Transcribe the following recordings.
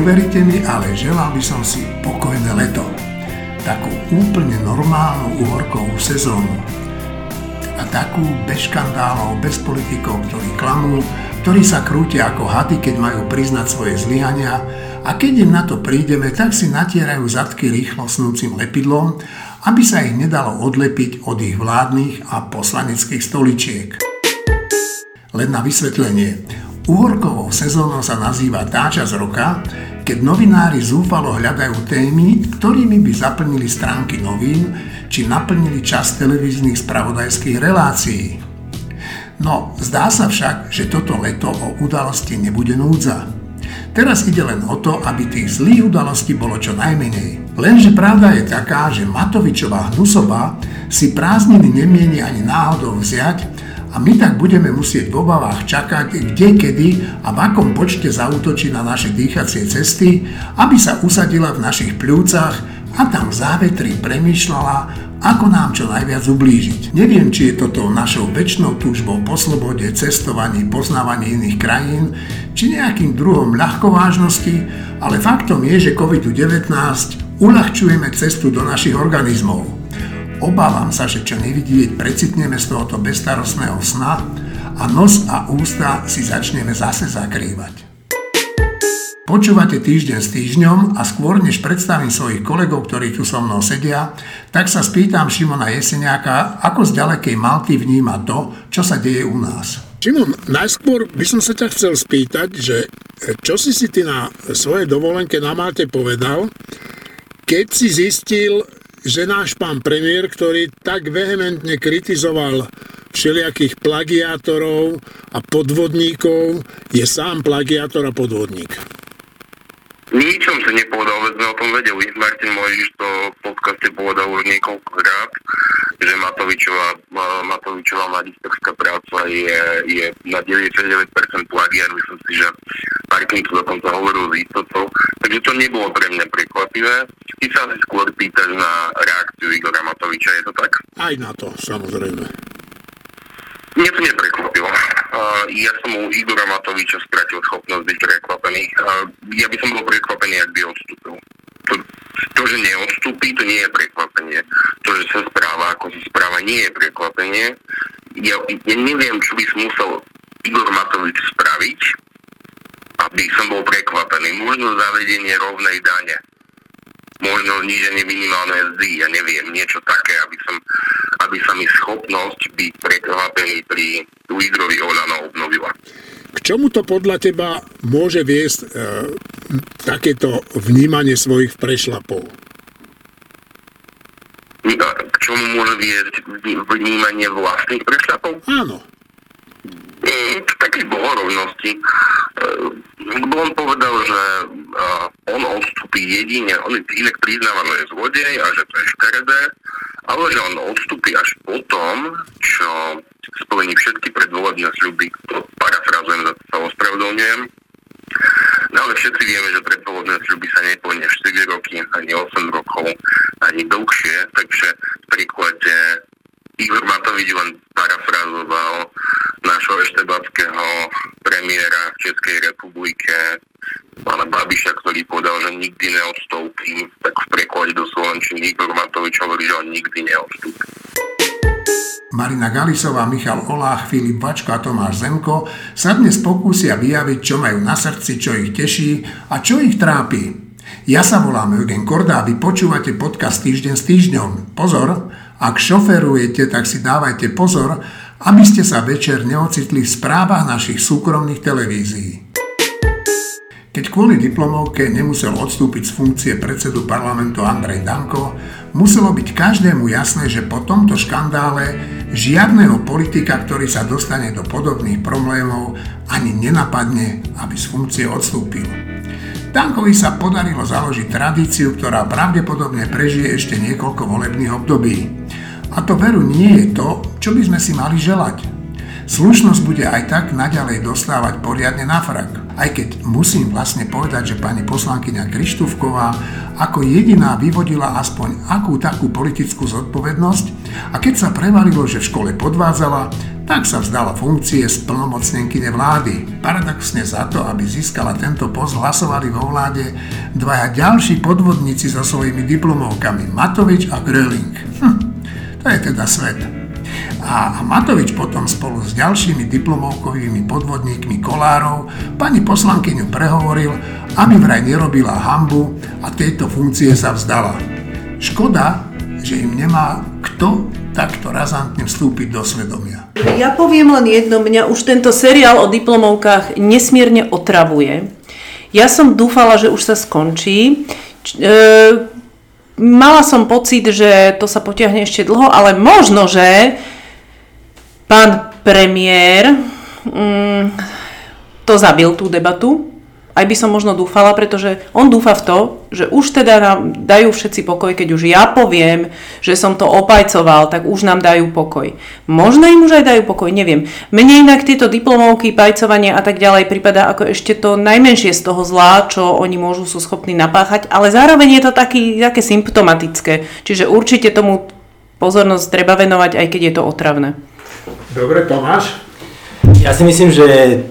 Neuveríte mi, ale želal by som si pokojné leto. Takú úplne normálnu uhorkovú sezónu. A takú bez škandálov, bez politikov, ktorí klamú, ktorí sa krútia ako hady, keď majú priznať svoje zlyhania a keď im na to prídeme, tak si natierajú zadky rýchlo snúcim lepidlom, aby sa ich nedalo odlepiť od ich vládnych a poslaneckých stoličiek. Len na vysvetlenie. Uhorkovou sezónou sa nazýva tá časť roka, keď novinári zúfalo hľadajú témy, ktorými by zaplnili stránky novín či naplnili čas televíznych spravodajských relácií. No, zdá sa však, že toto leto o udalosti nebude núdza. Teraz ide len o to, aby tých zlých udalostí bolo čo najmenej. Lenže pravda je taká, že Matovičová hnusová si prázdniny nemieni ani náhodou vziať a my tak budeme musieť v obavách čakať, kde, kedy a v akom počte zautočí na naše dýchacie cesty, aby sa usadila v našich pľúcach a tam v závetri premýšľala, ako nám čo najviac ublížiť. Neviem, či je toto našou väčšnou túžbou po slobode, cestovaní, poznávaní iných krajín, či nejakým druhom ľahkovážnosti, ale faktom je, že COVID-19 uľahčujeme cestu do našich organizmov. Obávam sa, že čo nevidieť, precitneme z tohoto bezstarostného sna a nos a ústa si začneme zase zakrývať. Počúvate týždeň s týždňom a skôr než predstavím svojich kolegov, ktorí tu so mnou sedia, tak sa spýtam Šimona Jeseniaka, ako z ďalekej Malty vníma to, čo sa deje u nás. Šimon, najskôr by som sa ťa chcel spýtať, že čo si si ty na svojej dovolenke na Malte povedal, keď si zistil, že náš pán premiér, ktorý tak vehementne kritizoval všelijakých plagiátorov a podvodníkov, je sám plagiátor a podvodník. Nič som si nepovedal, veď sme o tom vedeli. Martin Mojžiš to v podcaste povedal už niekoľkokrát, že Matovičová, Matovičová magisterská práca je, je na 99% plagiat. Myslím si, že Martin to dokonca hovoril z istotou. Takže to nebolo pre mňa prekvapivé. Ty sa skôr pýtaš na reakciu Igora Matoviča, je to tak? Aj na to, samozrejme. Mne to neprekvapilo. Ja som u Igora Matoviča stratil schopnosť byť prekvapený. Ja by som bol prekvapený, ak by odstúpil. To, to, že neodstúpi, to nie je prekvapenie. To, že sa správa, ako sa správa, nie je prekvapenie. Ja, ja neviem, čo by som musel Igor Matovič spraviť, aby som bol prekvapený. Možno zavedenie rovnej dane možno zníženie minimálnej mzdy, ja neviem, niečo také, aby, som, aby sa mi schopnosť byť prekvapený pri lídrovi Olano obnovila. K čomu to podľa teba môže viesť e, takéto vnímanie svojich prešlapov? K čomu môže viesť vnímanie vlastných prešlapov? Áno. K takej bohorovnosti. E, on povedal, že on odstúpi jedine, on inak priznáva, že je zlodej a že to je škaredé, ale že on odstúpi až potom, čo splní všetky predvolebné sľuby, to parafrazujem, za to sa ospravedlňujem. No ale všetci vieme, že predvolebné sľuby sa neplnia 4 roky, ani 8 rokov, ani dlhšie, takže v príklade Igor Matovič len parafrazoval nášho eštebackého premiéra v Českej republike, pána Babiša, ktorý povedal, že nikdy neodstúpi, tak v preklade do Slovenčiny Igor Matovič hovorí, že on nikdy neodstúpi. Marina Galisová, Michal Olách, Filip Vačko a Tomáš Zemko sa dnes pokúsia vyjaviť, čo majú na srdci, čo ich teší a čo ich trápi. Ja sa volám Eugen Korda a vy počúvate podcast Týždeň s týždňom. Pozor, ak šoferujete, tak si dávajte pozor, aby ste sa večer neocitli v správach našich súkromných televízií. Keď kvôli diplomovke nemusel odstúpiť z funkcie predsedu parlamentu Andrej Danko, muselo byť každému jasné, že po tomto škandále žiadneho politika, ktorý sa dostane do podobných problémov, ani nenapadne, aby z funkcie odstúpil. Dankovi sa podarilo založiť tradíciu, ktorá pravdepodobne prežije ešte niekoľko volebných období. A to veru nie je to, čo by sme si mali želať. Slušnosť bude aj tak naďalej dostávať poriadne na frak. Aj keď musím vlastne povedať, že pani poslankyňa Krištúvková ako jediná vyvodila aspoň akú takú politickú zodpovednosť a keď sa prevalilo, že v škole podvádzala, tak sa vzdala funkcie splnomocnenkyne vlády. Paradoxne za to, aby získala tento post, hlasovali vo vláde dvaja ďalší podvodníci so svojimi diplomovkami, Matovič a Gröling. Hm, to je teda svet. A Matovič potom spolu s ďalšími diplomovkovými podvodníkmi Kolárov pani poslankyňu prehovoril, aby vraj nerobila hambu a tejto funkcie sa vzdala. Škoda, že im nemá kto takto razantne vstúpiť do svedomia. Ja poviem len jedno, mňa už tento seriál o diplomovkách nesmierne otravuje. Ja som dúfala, že už sa skončí. E, mala som pocit, že to sa potiahne ešte dlho, ale možno, že pán premiér mm, to zabil tú debatu aj by som možno dúfala, pretože on dúfa v to, že už teda nám dajú všetci pokoj, keď už ja poviem, že som to opajcoval, tak už nám dajú pokoj. Možno im už aj dajú pokoj, neviem. Mne inak tieto diplomovky, pajcovanie a tak ďalej prípada ako ešte to najmenšie z toho zlá, čo oni môžu sú schopní napáchať, ale zároveň je to taký, také symptomatické. Čiže určite tomu pozornosť treba venovať, aj keď je to otravné. Dobre, Tomáš? Ja si myslím, že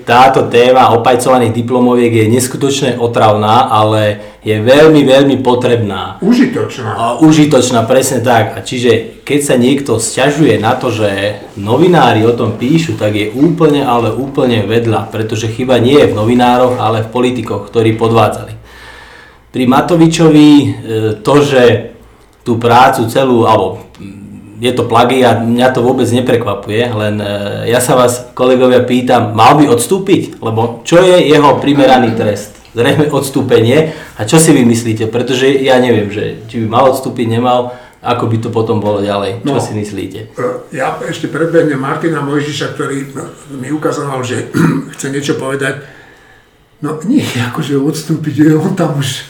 táto téma opajcovaných diplomoviek je neskutočne otravná, ale je veľmi, veľmi potrebná. Užitočná. A, užitočná, presne tak. A čiže keď sa niekto sťažuje na to, že novinári o tom píšu, tak je úplne, ale úplne vedľa, pretože chyba nie je v novinároch, ale v politikoch, ktorí podvádzali. Pri Matovičovi e, to, že tú prácu celú, alebo je to plagiat, mňa to vôbec neprekvapuje, len e, ja sa vás, kolegovia, pýtam, mal by odstúpiť? Lebo čo je jeho primeraný trest? Zrejme odstúpenie. A čo si vy myslíte? Pretože ja neviem, že či by mal odstúpiť, nemal, ako by to potom bolo ďalej. Čo no, si myslíte? E, ja ešte predbehnem Martina Mojžiša, ktorý no, mi ukazoval, že chce niečo povedať. No nie, akože odstúpiť, on tam už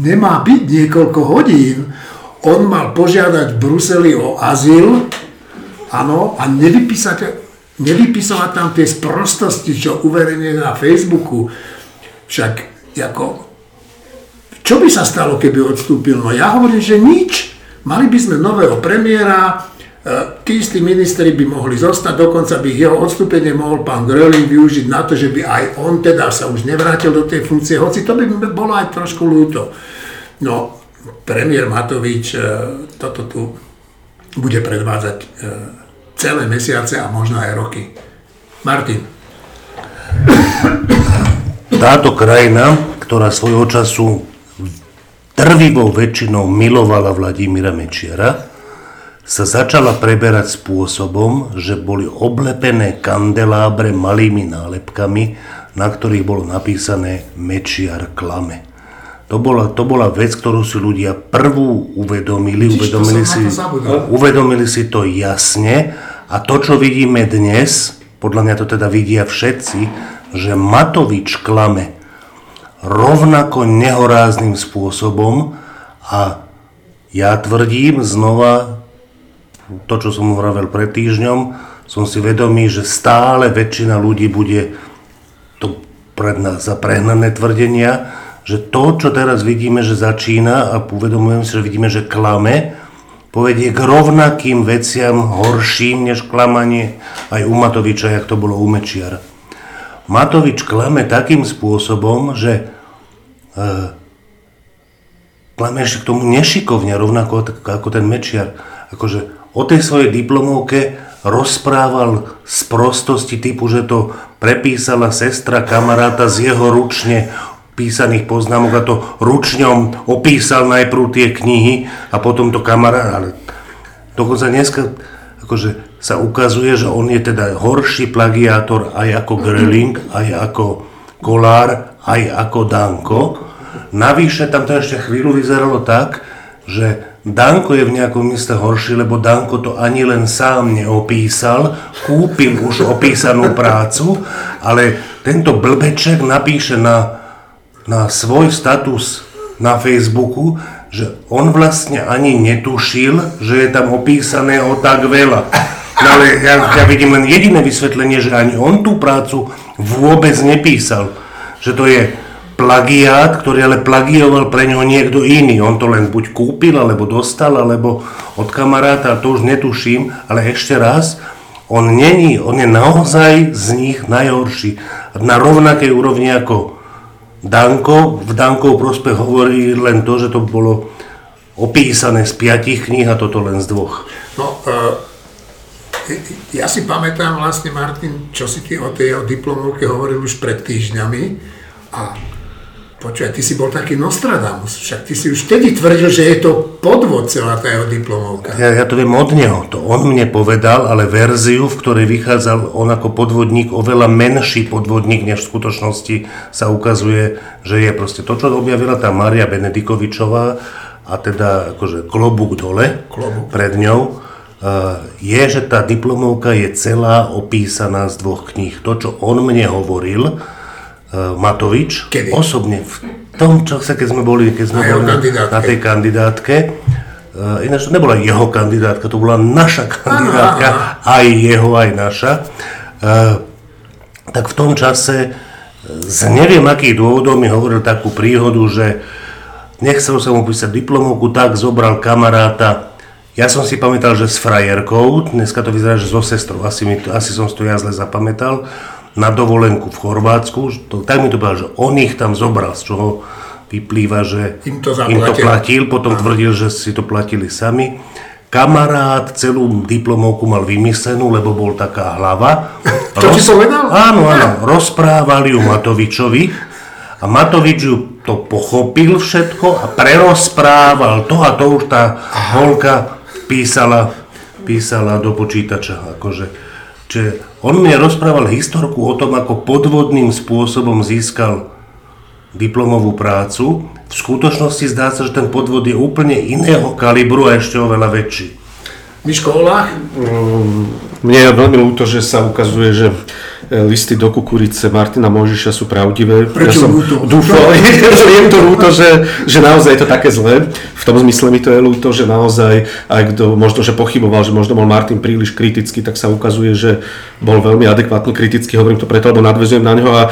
nemá byť niekoľko hodín on mal požiadať v Bruseli o azyl, áno, a nevypísať, nevypisovať tam tie sprostosti, čo uverejnené na Facebooku. Však, ako, čo by sa stalo, keby odstúpil? No ja hovorím, že nič. Mali by sme nového premiéra, e, tí istí ministri by mohli zostať, dokonca by jeho odstúpenie mohol pán Gröling využiť na to, že by aj on teda sa už nevrátil do tej funkcie, hoci to by bolo aj trošku ľúto. No, premiér Matovič e, toto tu bude predvádzať e, celé mesiace a možno aj roky. Martin. Táto krajina, ktorá svojho času trvivou väčšinou milovala Vladimíra Mečiara, sa začala preberať spôsobom, že boli oblepené kandelábre malými nálepkami, na ktorých bolo napísané Mečiar klame. To bola, to bola vec, ktorú si ľudia prvú uvedomili, uvedomili si, uvedomili si to jasne. A to, čo vidíme dnes, podľa mňa to teda vidia všetci, že Matovič klame rovnako nehorázným spôsobom a ja tvrdím znova, to, čo som hovoril pred týždňom, som si vedomý, že stále väčšina ľudí bude to pred nás za prehnané tvrdenia, že to, čo teraz vidíme, že začína a uvedomujem si, že vidíme, že klame, povedie k rovnakým veciam horším než klamanie aj u Matoviča, jak to bolo u Mečiara. Matovič klame takým spôsobom, že e, klame ešte k tomu nešikovne, rovnako ako ten Mečiar. Akože o tej svojej diplomovke rozprával z prostosti typu, že to prepísala sestra kamaráta z jeho ručne písaných poznámok a to ručňom opísal najprv tie knihy a potom to kamarát, ale dokonca dneska akože sa ukazuje, že on je teda horší plagiátor aj ako Gröling, aj ako Kolár, aj ako Danko. Navyše tam to ešte chvíľu vyzeralo tak, že Danko je v nejakom mysle horší, lebo Danko to ani len sám neopísal, kúpil už opísanú prácu, ale tento blbeček napíše na na svoj status na Facebooku, že on vlastne ani netušil, že je tam opísané o tak veľa. No ale ja, ja vidím len jediné vysvetlenie, že ani on tú prácu vôbec nepísal. Že to je plagiát, ktorý ale plagioval pre ňo niekto iný. On to len buď kúpil, alebo dostal, alebo od kamaráta, to už netuším, ale ešte raz, On není, on je naozaj z nich najhorší. Na rovnakej úrovni ako Danko. V Dankov prospech hovorí len to, že to bolo opísané z piatich kníh a toto len z dvoch. No, uh, ja si pamätám vlastne, Martin, čo si ty o tej diplomovke hovoril už pred týždňami a Počúvaj, ty si bol taký Nostradamus, však ty si už vtedy tvrdil, že je to podvod celá tá jeho diplomovka. Ja, ja to viem od neho, to on mne povedal, ale verziu, v ktorej vychádzal on ako podvodník, oveľa menší podvodník, než v skutočnosti sa ukazuje, že je proste to, čo objavila tá Maria Benedikovičová a teda akože klobúk dole Klobúk. pred ňou, uh, je, že tá diplomovka je celá opísaná z dvoch kníh. To, čo on mne hovoril, Matovič, Kedy? osobne v tom čase, keď sme boli, keď sme Na boli na, tej kandidátke, uh, ináč to nebola jeho kandidátka, to bola naša kandidátka, aj jeho, aj naša, uh, tak v tom čase z neviem akých dôvodov mi hovoril takú príhodu, že nechcel sa mu písať diplomovku, tak zobral kamaráta, ja som si pamätal, že s frajerkou, dneska to vyzerá, že so sestrou, asi, mi to, asi som si to ja zle zapamätal, na dovolenku v Chorvátsku, to, tak mi to povedal, že on ich tam zobral, z čoho vyplýva, že Im to im to platil, potom tvrdil, že si to platili sami. Kamarát celú diplomovku mal vymyslenú, lebo bol taká hlava. To ti povedal? Áno, áno, rozprávali ju Matovičovi a Matovič ju to pochopil všetko a prerozprával to a to už tá holka písala, písala do počítača. Akože. Čiže on mne rozprával historku o tom, ako podvodným spôsobom získal diplomovú prácu. V skutočnosti zdá sa, že ten podvod je úplne iného kalibru a ešte oveľa väčší. Miško Olách? Mne je veľmi ľúto, že sa ukazuje, že listy do kukurice Martina Možiša sú pravdivé. Prečo ja som ľúto? Dúfal, že je to ľúto, že, že naozaj je to také zlé. V tom zmysle mi to je ľúto, že naozaj, aj kto možno, že pochyboval, že možno bol Martin príliš kritický, tak sa ukazuje, že bol veľmi adekvátne kritický. Hovorím to preto, lebo nadvezujem na neho. A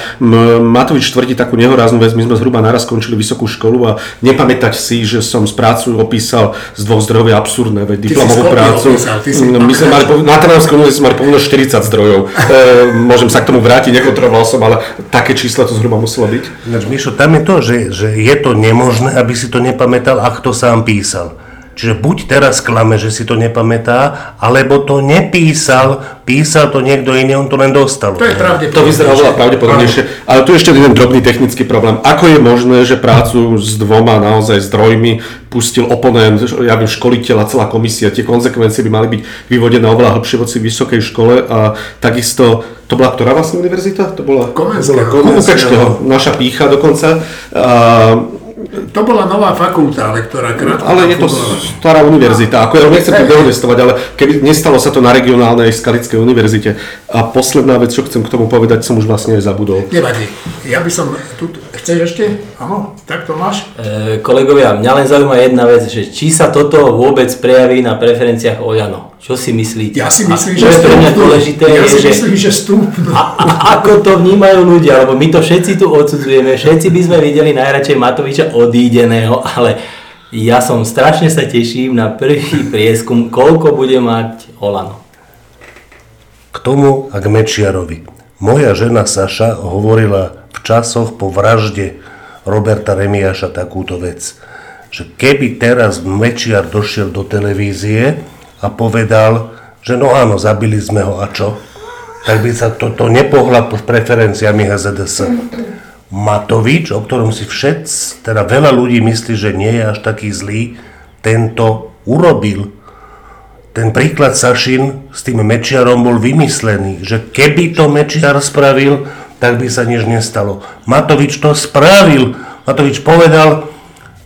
Matovič tvrdí takú nehoráznú vec. My sme zhruba naraz skončili vysokú školu a nepamätať si, že som z prácu opísal z dvoch zdrojov absurdné, veď diplomovú prácu. opísal, si- My sme mali, na univerzite sme mali povinno 40 zdrojov. E, môžem sa k tomu vrátiť, nekontroloval som, ale také čísla to zhruba muselo byť. Mišo, tam je to, že, že je to nemožné, aby si to nepamätal, ak to sám písal. Čiže buď teraz klame, že si to nepamätá, alebo to nepísal, písal to niekto iný, on to len dostal. To je pravdepodobné. To vyzerá oveľa pravdepodobnejšie. Ale tu ešte jeden drobný technický problém. Ako je možné, že prácu s dvoma naozaj zdrojmi pustil oponent, ja viem, školiteľ a celá komisia, tie konsekvencie by mali byť vyvodené oveľa hlbšie voci vysokej škole a takisto, to bola ktorá vlastne univerzita? To bola Komenského. Komenského, naša pícha dokonca. A, To bola nová fakulta, ale ktorá krátko ale je to stará univerzita. Ako ja nechcem to dehonestovať, ale keby nestalo sa to na regionálnej Skalickej univerzite. A posledná vec, čo chcem k tomu povedať, som už vlastne aj zabudol. Nevadí. Ja by som... Tu, chceš ešte? Áno, tak to máš? E, kolegovia, mňa len zaujíma jedna vec, že či sa toto vôbec prejaví na preferenciách Oľano. Čo si myslíte? Ja si A myslím, čo že je pre mňa dôležité, Ja je, si že myslím, že stúpnú. a, a, ako to vnímajú ľudia, lebo my to všetci tu odsudzujeme, všetci by sme videli najradšej Matoviča odídeného, ale ja som strašne sa teším na prvý prieskum, koľko bude mať Olano. K tomu a k Mečiarovi. Moja žena Saša hovorila v časoch po vražde Roberta Remiaša takúto vec, že keby teraz Mečiar došiel do televízie a povedal, že no áno, zabili sme ho a čo? Tak by sa toto nepohla pod preferenciami HZDS. Matovič, o ktorom si všetci, teda veľa ľudí myslí, že nie je až taký zlý, tento urobil. Ten príklad Sašin s tým Mečiarom bol vymyslený, že keby to Mečiar spravil, tak by sa nič nestalo. Matovič to spravil. Matovič povedal,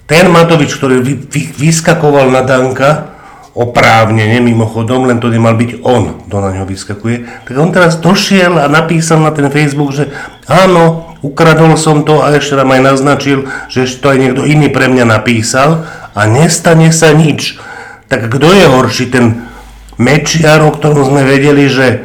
ten Matovič, ktorý vy, vy, vyskakoval na Danka, oprávnene mimochodom, len to nemal byť on, kto na ňo vyskakuje, tak on teraz došiel a napísal na ten Facebook, že áno, ukradol som to a ešte nám aj naznačil, že to aj niekto iný pre mňa napísal a nestane sa nič. Tak kto je horší, ten Mečiar, o ktorom sme vedeli, že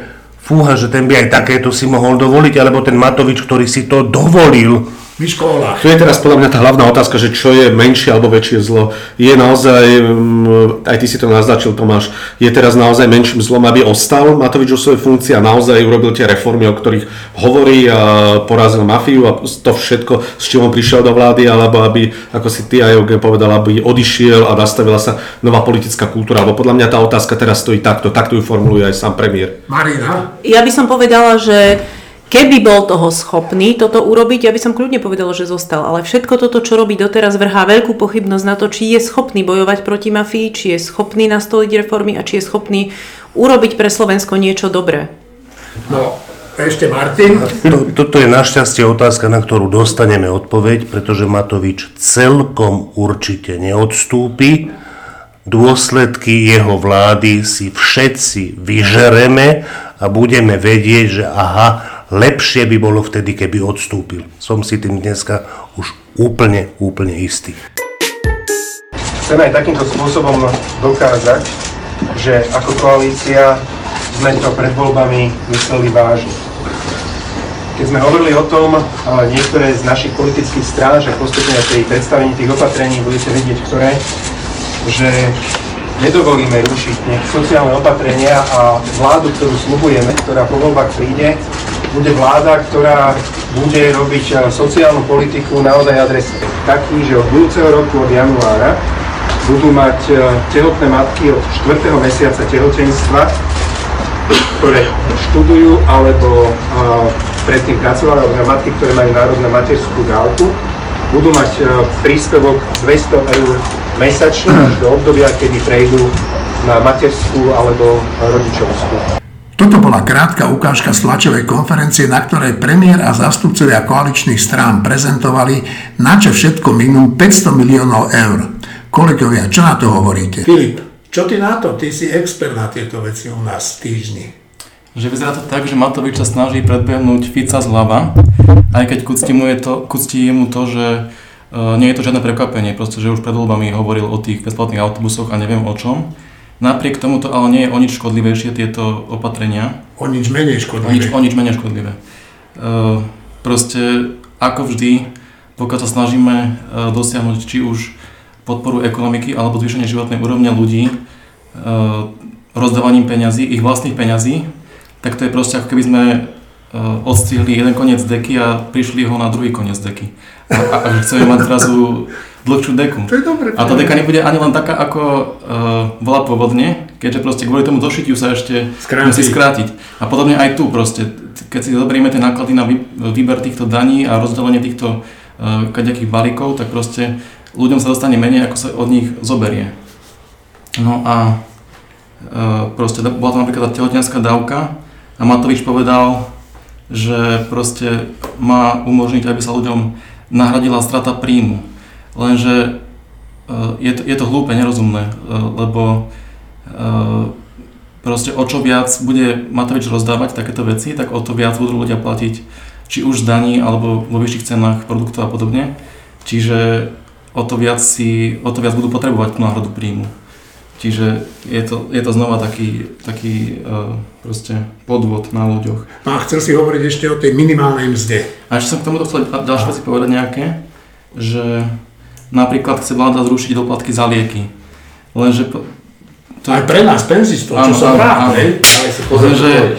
fúha, že ten by aj takéto si mohol dovoliť, alebo ten Matovič, ktorý si to dovolil v školách. Tu je teraz podľa mňa tá hlavná otázka, že čo je menšie alebo väčšie zlo. Je naozaj, mm, aj ty si to naznačil Tomáš, je teraz naozaj menším zlom, aby ostal Matovič o svojej funkcii a naozaj urobil tie reformy, o ktorých hovorí a porazil mafiu a to všetko, s čím on prišiel do vlády, alebo aby, ako si ty aj Eugen povedal, aby odišiel a nastavila sa nová politická kultúra. Lebo podľa mňa tá otázka teraz stojí takto, takto ju formuluje aj sám premiér. Marina? Ja by som povedala, že Keby bol toho schopný toto urobiť, ja by som kľudne povedala, že zostal. Ale všetko toto, čo robí doteraz, vrhá veľkú pochybnosť na to, či je schopný bojovať proti mafii, či je schopný nastoliť reformy a či je schopný urobiť pre Slovensko niečo dobré. No, ešte Martin. To, toto je našťastie otázka, na ktorú dostaneme odpoveď, pretože Matovič celkom určite neodstúpi. Dôsledky jeho vlády si všetci vyžereme a budeme vedieť, že aha, lepšie by bolo vtedy, keby odstúpil. Som si tým dneska už úplne, úplne istý. Chceme aj takýmto spôsobom dokázať, že ako koalícia sme to pred voľbami mysleli vážne. Keď sme hovorili o tom, niektoré z našich politických strán, že postupne pri predstavení tých opatrení budete vidieť, ktoré, že nedovolíme rušiť sociálne opatrenia a vládu, ktorú slubujeme, ktorá po voľbách príde, bude vláda, ktorá bude robiť eh, sociálnu politiku naozaj adresne. Taký, že od budúceho roku, od januára, budú mať eh, tehotné matky od 4. mesiaca tehotenstva, ktoré študujú alebo eh, predtým pracovali, alebo matky, ktoré majú národnú materskú dávku, budú mať príspevok 200 eur mesačne až do obdobia, kedy prejdú na materskú alebo rodičovskú. Toto bola krátka ukážka z tlačovej konferencie, na ktorej premiér a zástupcovia koaličných strán prezentovali, na čo všetko minú 500 miliónov eur. Kolegovia, čo na to hovoríte? Filip, čo ty na to? Ty si expert na tieto veci u nás v týždni. Že vyzerá to tak, že Matovič sa snaží predbehnúť Fica zľava, aj keď kuctí mu, je to, kuctí mu to, že uh, nie je to žiadne prekvapenie, proste, že už pred voľbami hovoril o tých bezplatných autobusoch a neviem o čom. Napriek tomu to ale nie je o nič škodlivejšie tieto opatrenia. O nič menej škodlivé. O nič, o nič menej škodlivé. Uh, proste, ako vždy, pokiaľ sa snažíme uh, dosiahnuť či už podporu ekonomiky alebo zvýšenie životnej úrovne ľudí uh, rozdávaním peňazí, ich vlastných peňazí, tak to je proste ako keby sme odstrihli jeden koniec deky a prišli ho na druhý koniec deky. A, a chceme mať zrazu dlhšiu deku. To je dobré. A tá deka nebude ani len taká, ako uh, bola pôvodne, keďže proste kvôli tomu došitiu sa ešte Skráti. musí skrátiť. A podobne aj tu proste, keď si zoberieme tie náklady na výber týchto daní a rozdelenie týchto uh, kaďakých balíkov, tak proste ľuďom sa dostane menej, ako sa od nich zoberie. No a uh, proste bola to napríklad tá tehotenská dávka a Matovič povedal, že proste má umožniť, aby sa ľuďom nahradila strata príjmu. Lenže eh, je to, je to hlúpe, nerozumné, eh, lebo eh, proste o čo viac bude Matovič rozdávať takéto veci, tak o to viac budú ľudia platiť či už z daní alebo vo vyšších cenách produktov a podobne. Čiže o to viac, si, o to viac budú potrebovať tú náhradu príjmu. Čiže je to, je to znova taký, taký uh, proste podvod na ľuďoch. A chcel si hovoriť ešte o tej minimálnej mzde. A ešte som k tomuto chcel ďalšie veci povedať nejaké, že Napríklad chce vláda zrušiť doplatky za lieky. Lenže... To Aj pre nás, penzistov, čo som rád, lenže,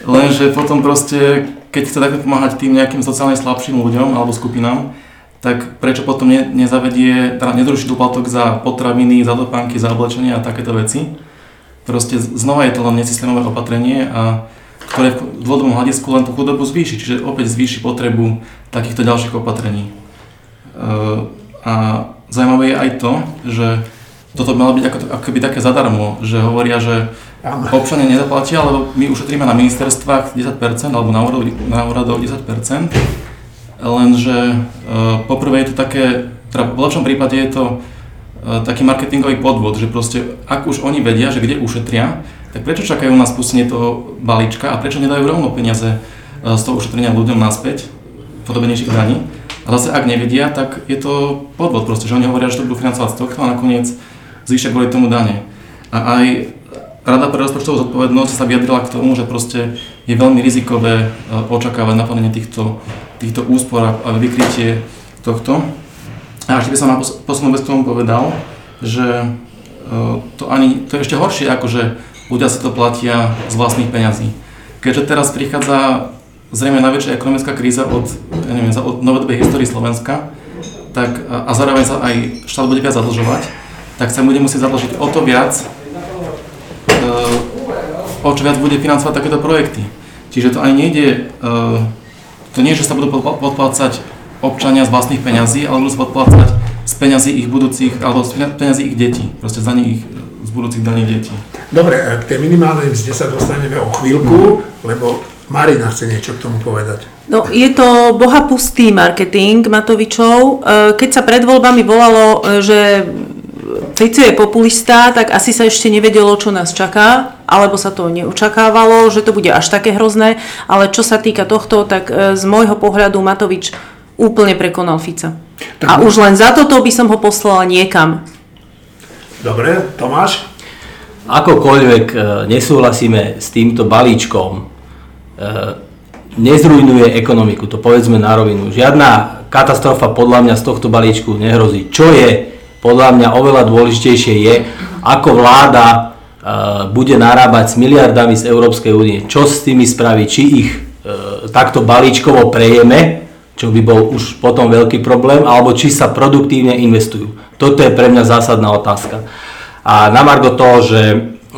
lenže potom proste, keď chce takto pomáhať tým nejakým sociálne slabším ľuďom alebo skupinám, tak prečo potom ne, nezavedie, teda nezruší doplatok za potraviny, za dopánky, za oblečenie a takéto veci. Proste znova je to len nesystémové opatrenie a ktoré v dlhodobom hľadisku len tú chudobu zvýši, čiže opäť zvýši potrebu takýchto ďalších opatrení. Uh, a zaujímavé je aj to, že toto malo byť ako, ako keby také zadarmo, že hovoria, že občania nezaplatia, lebo my ušetríme na ministerstvách 10% alebo na úradoch, na úradoch 10%, lenže uh, poprvé je to také, teda v lepšom prípade je to uh, taký marketingový podvod, že proste ak už oni vedia, že kde ušetria, tak prečo čakajú na spustenie toho balíčka a prečo nedajú rovno peniaze uh, z toho ušetrenia ľuďom naspäť, podobne nižších daní. A zase ak nevedia, tak je to podvod proste, že oni hovoria, že to budú financovať z tohto a nakoniec zvýšia kvôli tomu dane. A aj Rada pre rozpočtovú zodpovednosť sa vyjadrila k tomu, že proste je veľmi rizikové e, očakávať naplnenie týchto týchto úspor a vykrytie tohto. A ešte by som na poslednú vec k tomu povedal, že to, ani, to je ešte horšie, ako že ľudia si to platia z vlastných peňazí. Keďže teraz prichádza zrejme najväčšia ekonomická kríza od, ja neviem, od novodobej histórii Slovenska, tak, a zároveň sa aj štát bude viac zadlžovať, tak sa bude musieť zadlžiť o to viac, o čo viac bude financovať takéto projekty. Čiže to ani nejde, to nie že sa budú podplácať občania z vlastných peňazí, ale budú sa podplácať z peňazí ich budúcich, alebo z peňazí ich detí, proste za nich z budúcich daných detí. Dobre, k tej minimálnej mzde sa dostaneme o chvíľku, lebo Marina chce niečo k tomu povedať. No, je to bohapustý marketing Matovičov. E, keď sa pred voľbami volalo, e, že Fico je populista, tak asi sa ešte nevedelo, čo nás čaká, alebo sa to neočakávalo, že to bude až také hrozné, ale čo sa týka tohto, tak e, z môjho pohľadu Matovič úplne prekonal Fica. Tak... A už len za toto by som ho poslala niekam. Dobre, Tomáš? Akokoľvek nesúhlasíme s týmto balíčkom, nezrujnuje ekonomiku, to povedzme na rovinu. Žiadna katastrofa podľa mňa z tohto balíčku nehrozí. Čo je podľa mňa oveľa dôležitejšie je, ako vláda e, bude narábať s miliardami z Európskej únie. Čo s tými spraví, či ich takto balíčkovo prejeme, čo by bol už potom veľký problém, alebo či sa produktívne investujú. Toto je pre mňa zásadná otázka. A na margo toho, že,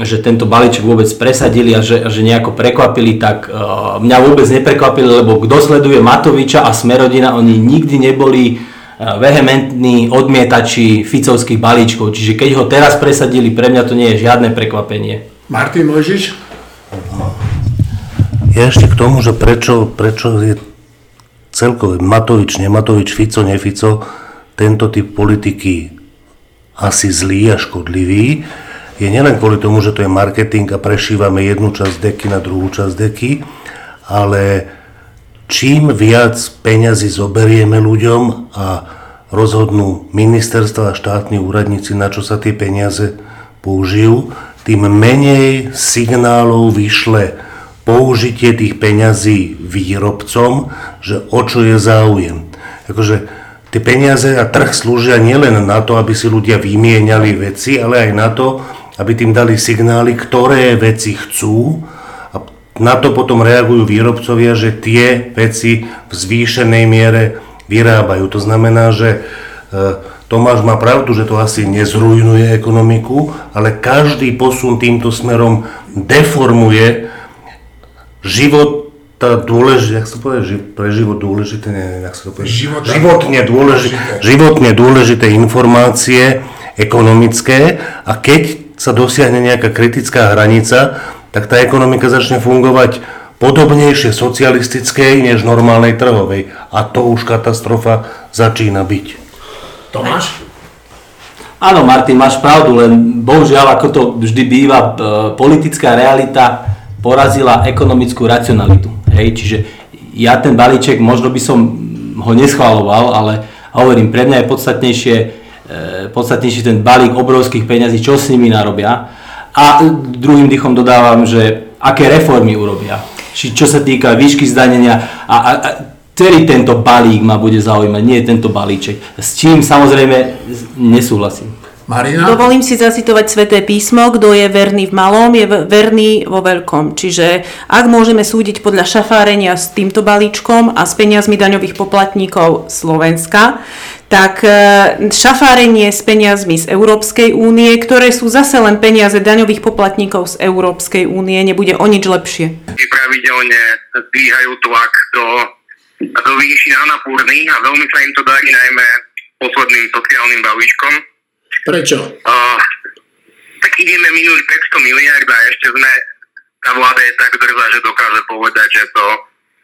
že tento balíček vôbec presadili a že, že nejako prekvapili, tak uh, mňa vôbec neprekvapili, lebo kto sleduje Matoviča a Smerodina, oni nikdy neboli uh, vehementní odmietači ficovských balíčkov. Čiže keď ho teraz presadili, pre mňa to nie je žiadne prekvapenie. Martin Mojžiš? Ja ešte k tomu, že prečo, prečo je celkové Matovič, nematovič, Fico, nefico, tento typ politiky asi zlý a škodlivý, je nielen kvôli tomu, že to je marketing a prešívame jednu časť deky na druhú časť deky, ale čím viac peňazí zoberieme ľuďom a rozhodnú ministerstva a štátni úradníci, na čo sa tie peniaze použijú, tým menej signálov vyšle použitie tých peňazí výrobcom, že o čo je záujem. Akože Tie peniaze a trh slúžia nielen na to, aby si ľudia vymieniali veci, ale aj na to, aby tým dali signály, ktoré veci chcú. A na to potom reagujú výrobcovia, že tie veci v zvýšenej miere vyrábajú. To znamená, že e, Tomáš má pravdu, že to asi nezrujnuje ekonomiku, ale každý posun týmto smerom deformuje život tá dôležité, jak sa ži, pre život dôležité, neviem, jak sa to povie, Život, životne, dôležité, životne dôležité informácie ekonomické a keď sa dosiahne nejaká kritická hranica, tak tá ekonomika začne fungovať podobnejšie socialistickej než normálnej trhovej. A to už katastrofa začína byť. Tomáš? Áno, Martin, máš pravdu, len bohužiaľ, ako to vždy býva, e, politická realita porazila ekonomickú racionalitu. Hej, čiže ja ten balíček, možno by som ho neschvaloval, ale hovorím, pre mňa je podstatnejšie, e, podstatnejšie ten balík obrovských peňazí, čo s nimi narobia. A druhým dýchom dodávam, že aké reformy urobia. Či čo sa týka výšky zdanenia a, a, a celý tento balík ma bude zaujímať, nie tento balíček. S čím samozrejme nesúhlasím. Marina? Dovolím si zacitovať sveté písmo, kto je verný v malom, je verný vo veľkom. Čiže ak môžeme súdiť podľa šafárenia s týmto balíčkom a s peniazmi daňových poplatníkov Slovenska, tak e, šafárenie s peniazmi z Európskej únie, ktoré sú zase len peniaze daňových poplatníkov z Európskej únie, nebude o nič lepšie. Pravidelne zvíhajú tlak do, do výši na a veľmi sa im to darí najmä posledným sociálnym balíčkom, Prečo? Uh, tak ideme minúť 500 miliard a ešte sme, tá vláda je tak drzá, že dokáže povedať, že to,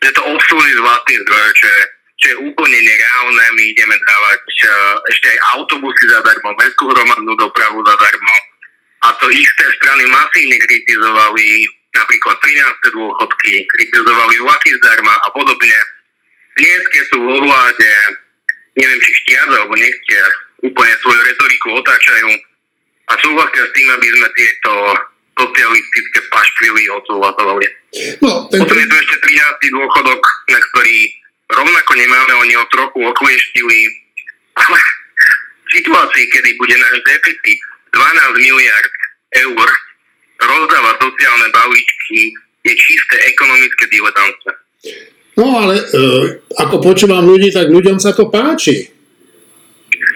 že to obsúli z vlastných zdrojov, čo je, čo je úplne nereálne. My ideme dávať uh, ešte aj autobusy zadarmo, mestskú hromadnú dopravu zadarmo. A to isté strany masívne kritizovali napríklad 13. dôchodky, kritizovali vlaky zdarma a podobne. Dnes, keď sú vo vláde, neviem, či chtiac alebo nechtiac, úplne svoju retoriku otáčajú a súhlasia s tým, aby sme tieto socialistické paštvily odsúhlasovali. No, ten... Potom je tu ešte 13. dôchodok, na ktorý rovnako nemáme, oni ho trochu oklieštili, ale v situácii, kedy bude náš deficit 12 miliard eur, rozdáva sociálne balíčky, je čisté ekonomické diletantstvo. No ale e, ako počúvam ľudí, tak ľuďom sa to páči.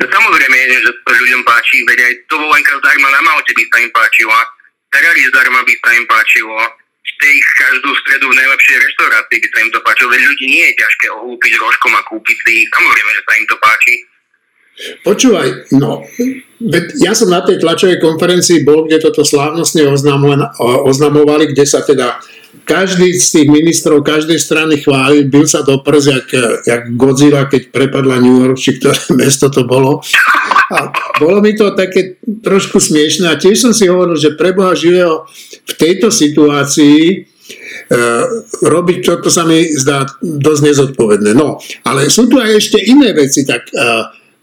Samozrejme, že to ľuďom páči, veď aj dovolenka zdarma na Malte by sa im páčila, Ferrari zdarma by sa im páčilo, steak každú stredu v najlepšej reštaurácii by sa im to páčilo, veď ľudí nie je ťažké ohúpiť rožkom a kúpiť si, samozrejme, že sa im to páči. Počúvaj, no, ja som na tej tlačovej konferencii bol, kde toto slávnostne oznamovali, kde sa teda každý z tých ministrov každej strany chváli, bil sa do prs, jak, jak Godzilla, keď prepadla New York, či ktoré mesto to bolo. A bolo mi to také trošku smiešné a tiež som si hovoril, že preboha živého v tejto situácii e, robiť toto sa mi zdá dosť nezodpovedné. No, ale sú tu aj ešte iné veci, tak e,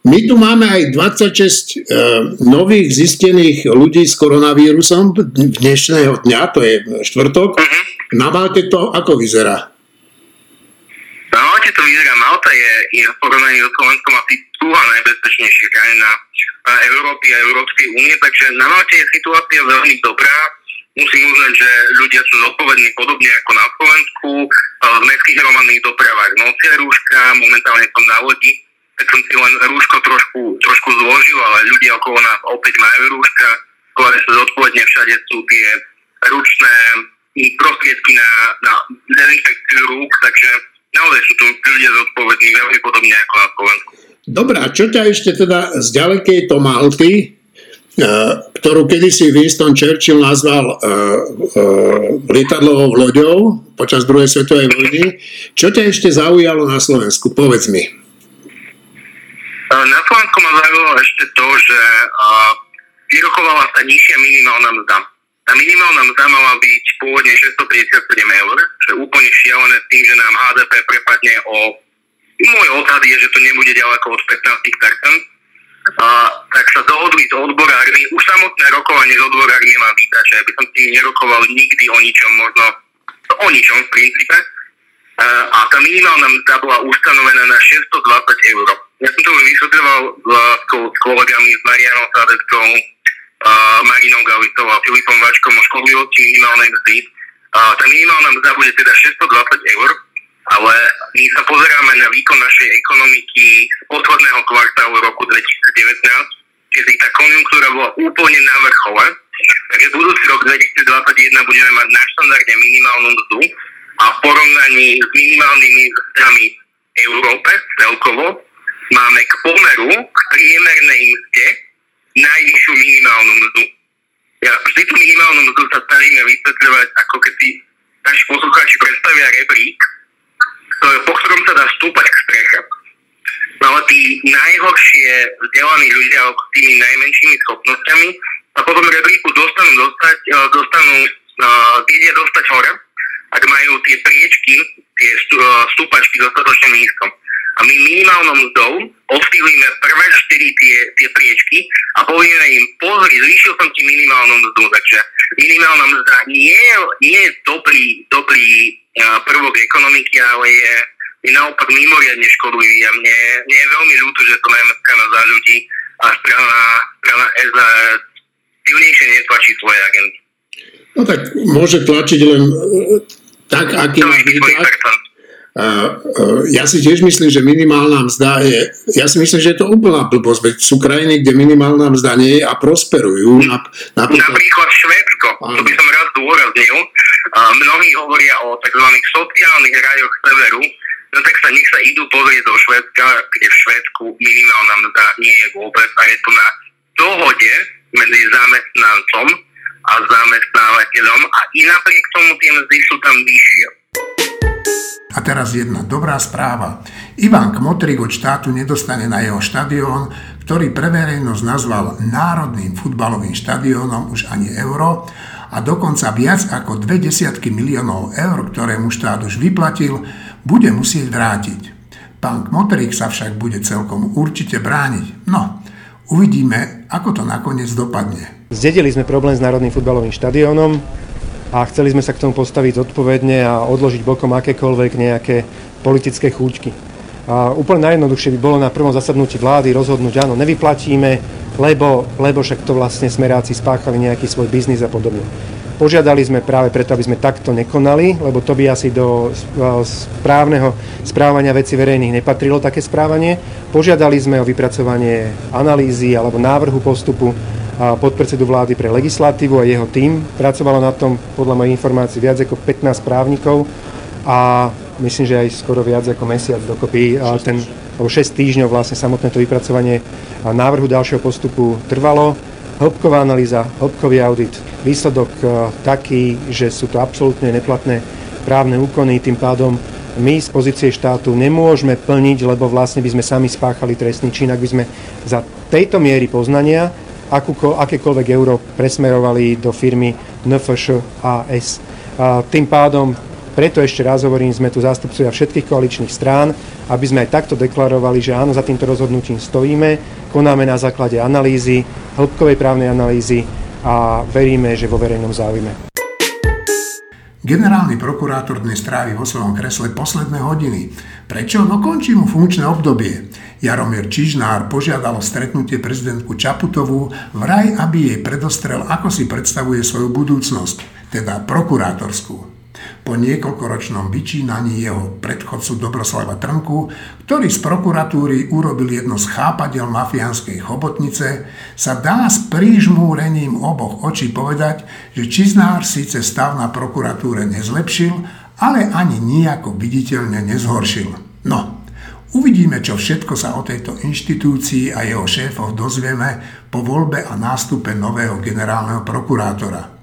my tu máme aj 26 e, nových zistených ľudí s koronavírusom dnešného dňa, to je štvrtok. Uh-huh na Malte to ako vyzerá? Na Malte to vyzerá. Malta je, je v porovnaní so Slovenskom asi druhá najbezpečnejšia krajina Európy a Európskej únie, takže na Malte je situácia veľmi dobrá. Musím uznať, že ľudia sú zodpovední podobne ako na Slovensku. V mestských hromadných dopravách nosia rúška, momentálne som na lodi, tak som si len rúško trošku, trošku zložil, ale ľudia okolo nás opäť majú rúška. Skôr sa zodpovedne všade sú tie ručné prostriedky na, na dezinfekciu rúk, takže naozaj sú tu ľudia zodpovední veľmi podobne ako na Slovensku. Dobrá, čo ťa ešte teda z ďalekej Malty, e, ktorú kedysi Winston Churchill nazval uh, uh, lietadlovou loďou počas druhej svetovej vojny. Čo ťa ešte zaujalo na Slovensku? Povedz mi. Na Slovensku ma zaujalo ešte to, že uh, vyrokovala sa nižšia minimálna mzda. Tá minimálna mzda mala byť pôvodne 657 eur, čo je úplne šialené s tým, že nám HDP prepadne o... Môj odhad je, že to nebude ďaleko od 15%. A, tak sa dohodli s odborármi. Už samotné rokovanie s odborármi má vítať, že by som tým nerokoval nikdy o ničom, možno o ničom v princípe. A, a tá minimálna mzda bola ustanovená na 620 eur. Ja som to už vysvetľoval s, kolegami, s Marianou Sadeckou, uh, Marinou Galitou a Filipom Vačkom o škodlivosti minimálnej mzdy. Uh, tá minimálna mzda bude teda 620 eur, ale my sa pozeráme na výkon našej ekonomiky z posledného kvartálu roku 2019, kedy tá konjunktúra bola úplne na vrchole. Takže budúci rok 2021 budeme mať na štandardne minimálnu mzdu a v porovnaní s minimálnymi mzdami v Európe celkovo máme k pomeru k priemernej mzde najnižšiu minimálnu mzdu. Ja vždy tú minimálnu mzdu sa snažíme vysvetľovať, ako keď si naši poslucháči predstavia rebrík, po ktorom sa dá stúpať k streche. No ale tí najhoršie vzdelaní ľudia s tými najmenšími schopnosťami a potom rebríku dostanú, dostať, e, dostanú, vedia dostať hore, ak majú tie priečky, tie e, stúpačky dostatočne nízko a my minimálnou mzdou osílime prvé štyri tie, tie priečky a povieme im, pozri, zvýšil som ti minimálnu mzdu, takže minimálna mzda nie je, nie je dobrý, dobrý prvok ekonomiky, ale je, je naopak mimoriadne škodlivý a mne, mne je veľmi ľúto, že to najmä strana za ľudí a strana, strana SA silnejšie netlačí svoje agendy. No tak môže tlačiť len tak, aký má byť ja si tiež myslím, že minimálna mzda je, ja si myslím, že je to úplná blbosť, veď sú krajiny, kde minimálna mzda nie je a prosperujú. Napríklad, napríklad Švédsko, to by som rád zdôraznil. Mnohí hovoria o tzv. sociálnych rajoch severu, no tak sa nech sa idú pozrieť do Švédska, kde v Švédsku minimálna mzda nie je vôbec a je to na dohode medzi zamestnancom a zamestnávateľom a i napriek tomu tie mzdy sú tam vyššie. A teraz jedna dobrá správa. Ivan Kmotrik od štátu nedostane na jeho štadión, ktorý pre verejnosť nazval národným futbalovým štadiónom už ani euro a dokonca viac ako dve desiatky miliónov eur, ktoré mu štát už vyplatil, bude musieť vrátiť. Pán Kmotrik sa však bude celkom určite brániť. No, uvidíme, ako to nakoniec dopadne. Zdedili sme problém s Národným futbalovým štadiónom a chceli sme sa k tomu postaviť zodpovedne a odložiť bokom akékoľvek nejaké politické chúčky. A úplne najjednoduchšie by bolo na prvom zasadnutí vlády rozhodnúť, áno, nevyplatíme, lebo, lebo však to vlastne smeráci spáchali nejaký svoj biznis a podobne. Požiadali sme práve preto, aby sme takto nekonali, lebo to by asi do správneho správania veci verejných nepatrilo také správanie. Požiadali sme o vypracovanie analýzy alebo návrhu postupu podpredsedu vlády pre legislatívu a jeho tým. Pracovalo na tom podľa mojich informácií viac ako 15 právnikov a myslím, že aj skoro viac ako mesiac dokopy. Ten, alebo 6 týždňov vlastne samotné to vypracovanie návrhu ďalšieho postupu trvalo. Hĺbková analýza, hĺbkový audit, výsledok taký, že sú to absolútne neplatné právne úkony, tým pádom my z pozície štátu nemôžeme plniť, lebo vlastne by sme sami spáchali trestný čin, ak by sme za tejto miery poznania akúko, akékoľvek euro presmerovali do firmy NFŠ AS. A tým pádom preto ešte raz hovorím, sme tu zástupcovia všetkých koaličných strán, aby sme aj takto deklarovali, že áno, za týmto rozhodnutím stojíme, konáme na základe analýzy, hĺbkovej právnej analýzy a veríme, že vo verejnom záujme. Generálny prokurátor dnes strávi vo svojom kresle posledné hodiny. Prečo? No končí mu funkčné obdobie. Jaromír Čižnár požiadal o stretnutie prezidentku Čaputovú vraj, aby jej predostrel, ako si predstavuje svoju budúcnosť, teda prokurátorskú po niekoľkoročnom vyčínaní jeho predchodcu Dobroslava Trnku, ktorý z prokuratúry urobil jedno z chápadel mafiánskej chobotnice, sa dá s prížmúrením oboch očí povedať, že Čiznár síce stav na prokuratúre nezlepšil, ale ani nejako viditeľne nezhoršil. No, uvidíme, čo všetko sa o tejto inštitúcii a jeho šéfov dozvieme po voľbe a nástupe nového generálneho prokurátora.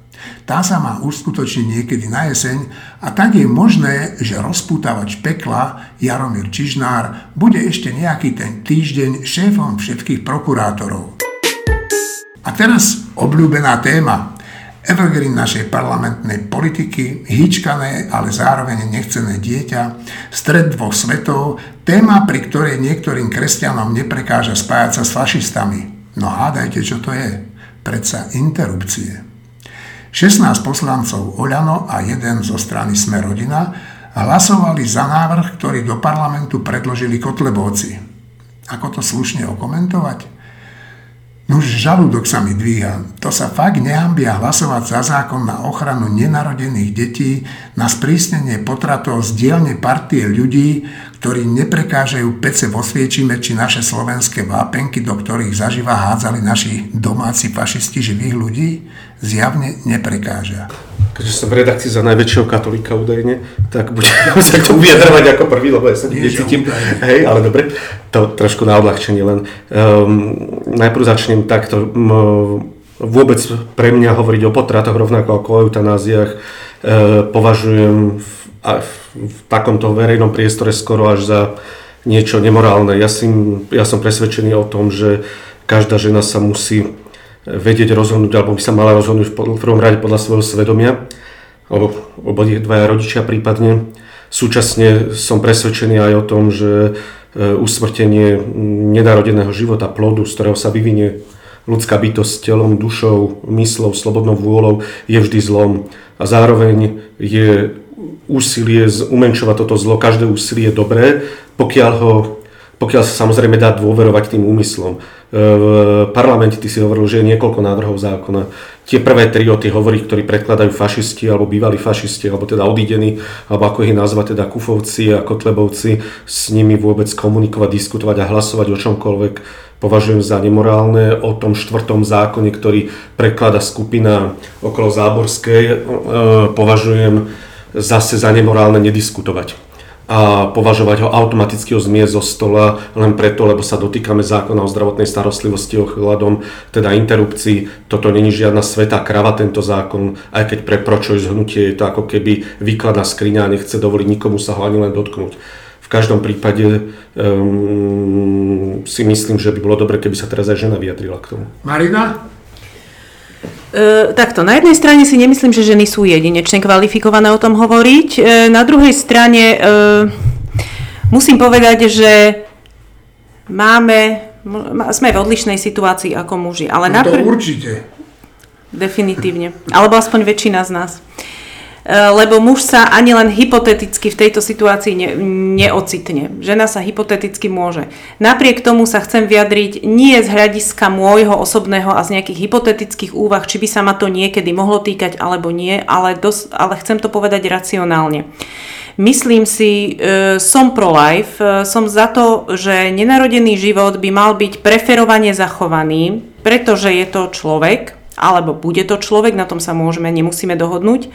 Tá sa má uskutočniť niekedy na jeseň a tak je možné, že rozpútavač pekla Jaromír Čižnár bude ešte nejaký ten týždeň šéfom všetkých prokurátorov. A teraz obľúbená téma. Evergreen našej parlamentnej politiky, hýčkané, ale zároveň nechcené dieťa, stred dvoch svetov, téma, pri ktorej niektorým kresťanom neprekáža spájať sa s fašistami. No hádajte, čo to je. Predsa interrupcie. 16 poslancov Oľano a jeden zo strany Sme rodina hlasovali za návrh, ktorý do parlamentu predložili Kotlebovci. Ako to slušne okomentovať? No už žalúdok sa mi dvíha. To sa fakt nehambia hlasovať za zákon na ochranu nenarodených detí, na sprísnenie potratov z dielne partie ľudí, ktorí neprekážajú pece vo Sviečime či naše slovenské vápenky, do ktorých zaživa hádzali naši domáci fašisti živých ľudí, zjavne neprekáža keďže som v redakcii za najväčšieho katolíka údajne, tak budem sa k tomu vyjadrovať ako prvý, lebo ja sa necítim. Hej, ale dobre, to trošku na odľahčenie len. Um, najprv začnem takto. Vôbec pre mňa hovoriť o potratoch rovnako ako o eutanáziách uh, považujem v, v, takomto verejnom priestore skoro až za niečo nemorálne. Ja, si, ja som presvedčený o tom, že každá žena sa musí vedieť rozhodnúť, alebo by sa mala rozhodnúť v prvom rade podľa svojho svedomia, alebo obi dvaja rodičia prípadne. Súčasne som presvedčený aj o tom, že e, usmrtenie nenarodeného života, plodu, z ktorého sa vyvinie ľudská bytosť telom, dušou, myslou, slobodnou vôľou, je vždy zlom. A zároveň je úsilie umenšovať toto zlo, každé úsilie dobré, pokiaľ ho pokiaľ sa samozrejme dá dôverovať tým úmyslom. E, v parlamente ty si hovoril, že je niekoľko návrhov zákona. Tie prvé tri o tých hovorí, ktorí predkladajú fašisti alebo bývalí fašisti, alebo teda odídení, alebo ako ich nazva, teda kufovci a kotlebovci, s nimi vôbec komunikovať, diskutovať a hlasovať o čomkoľvek považujem za nemorálne. O tom štvrtom zákone, ktorý preklada skupina okolo Záborskej, e, považujem zase za nemorálne nediskutovať a považovať ho automaticky o zmie zo stola len preto, lebo sa dotýkame zákona o zdravotnej starostlivosti ohľadom teda interrupcií. Toto není žiadna svetá krava tento zákon, aj keď pre pročoj zhnutie je to ako keby výkladná skriňa a nechce dovoliť nikomu sa ho ani len dotknúť. V každom prípade um, si myslím, že by bolo dobre, keby sa teraz aj žena vyjadrila k tomu. Marina? E, takto, na jednej strane si nemyslím, že ženy sú jedinečne kvalifikované o tom hovoriť. E, na druhej strane e, musím povedať, že máme, sme v odlišnej situácii ako muži. Ale no to napr- určite. Definitívne. Alebo aspoň väčšina z nás. Lebo muž sa ani len hypoteticky v tejto situácii ne, neocitne. Žena sa hypoteticky môže. Napriek tomu sa chcem vyjadriť nie z hľadiska môjho osobného a z nejakých hypotetických úvah, či by sa ma to niekedy mohlo týkať alebo nie, ale, dos, ale chcem to povedať racionálne. Myslím si, e, som pro-life, e, som za to, že nenarodený život by mal byť preferovane zachovaný, pretože je to človek, alebo bude to človek, na tom sa môžeme, nemusíme dohodnúť.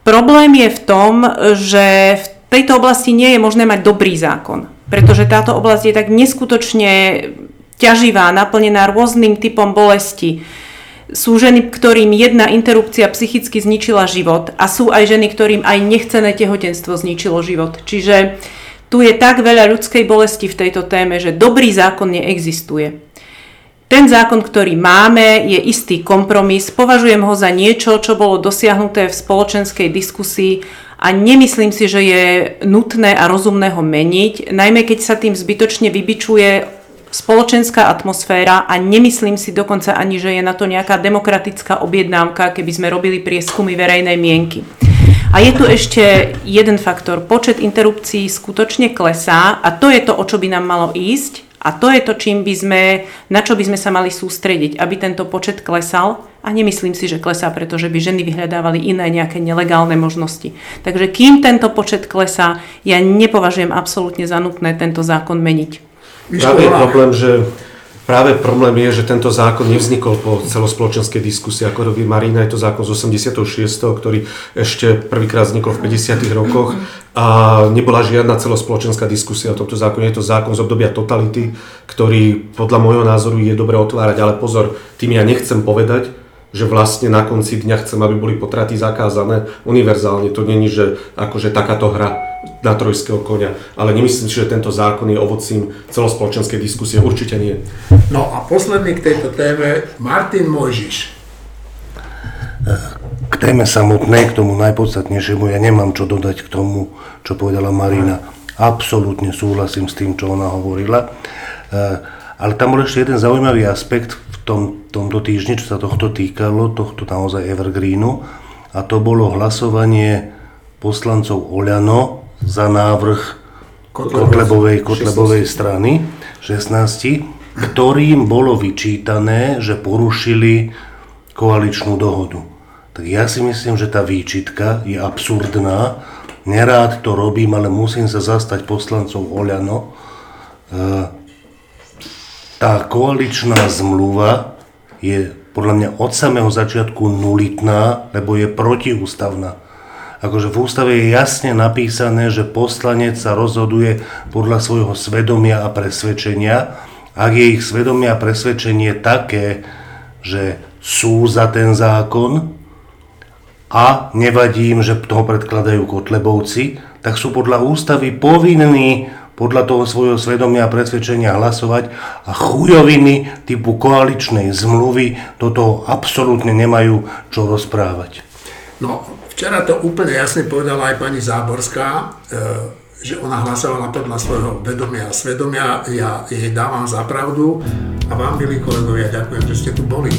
Problém je v tom, že v tejto oblasti nie je možné mať dobrý zákon, pretože táto oblasť je tak neskutočne ťaživá, naplnená rôznym typom bolesti. Sú ženy, ktorým jedna interrupcia psychicky zničila život a sú aj ženy, ktorým aj nechcené tehotenstvo zničilo život. Čiže tu je tak veľa ľudskej bolesti v tejto téme, že dobrý zákon neexistuje. Ten zákon, ktorý máme, je istý kompromis. Považujem ho za niečo, čo bolo dosiahnuté v spoločenskej diskusii a nemyslím si, že je nutné a rozumné ho meniť, najmä keď sa tým zbytočne vybičuje spoločenská atmosféra a nemyslím si dokonca ani, že je na to nejaká demokratická objednávka, keby sme robili prieskumy verejnej mienky. A je tu ešte jeden faktor. Počet interrupcií skutočne klesá a to je to, o čo by nám malo ísť a to je to, čím by sme, na čo by sme sa mali sústrediť, aby tento počet klesal. A nemyslím si, že klesá, pretože by ženy vyhľadávali iné nejaké nelegálne možnosti. Takže kým tento počet klesá, ja nepovažujem absolútne za nutné tento zákon meniť. Práve je problém, že Práve problém je, že tento zákon nevznikol po celospoločenskej diskusii, ako robí Marina, je to zákon z 86., ktorý ešte prvýkrát vznikol v 50. rokoch a nebola žiadna celospoločenská diskusia o tomto zákone. Je to zákon z obdobia totality, ktorý podľa môjho názoru je dobre otvárať, ale pozor, tým ja nechcem povedať, že vlastne na konci dňa chcem, aby boli potraty zakázané univerzálne. To není, že akože takáto hra na trojského konia. Ale nemyslím si, že tento zákon je ovocím celospoločenskej diskusie. Určite nie. No a posledný k tejto téme, Martin Mojžiš. K téme samotnej, k tomu najpodstatnejšiemu, ja nemám čo dodať k tomu, čo povedala Marina. Absolútne súhlasím s tým, čo ona hovorila. E, ale tam bol ešte jeden zaujímavý aspekt v tom, tomto týždni, čo sa tohto týkalo, tohto naozaj evergreenu, a to bolo hlasovanie poslancov Oľano za návrh Kotlebovej, Kotlebovej strany 16, ktorým bolo vyčítané, že porušili koaličnú dohodu. Tak ja si myslím, že tá výčitka je absurdná. Nerád to robím, ale musím sa zastať poslancov Oľano. E, tá koaličná zmluva je podľa mňa od samého začiatku nulitná, lebo je protiústavná. Akože v ústave je jasne napísané, že poslanec sa rozhoduje podľa svojho svedomia a presvedčenia. Ak je ich svedomia a presvedčenie také, že sú za ten zákon a nevadí im, že toho predkladajú kotlebovci, tak sú podľa ústavy povinní podľa toho svojho svedomia a presvedčenia hlasovať a chujoviny typu koaličnej zmluvy do toho absolútne nemajú čo rozprávať. No, včera to úplne jasne povedala aj pani Záborská, e, že ona hlasovala podľa svojho vedomia a svedomia. Ja jej dávam za pravdu a vám, milí kolegovia, ďakujem, že ste tu boli.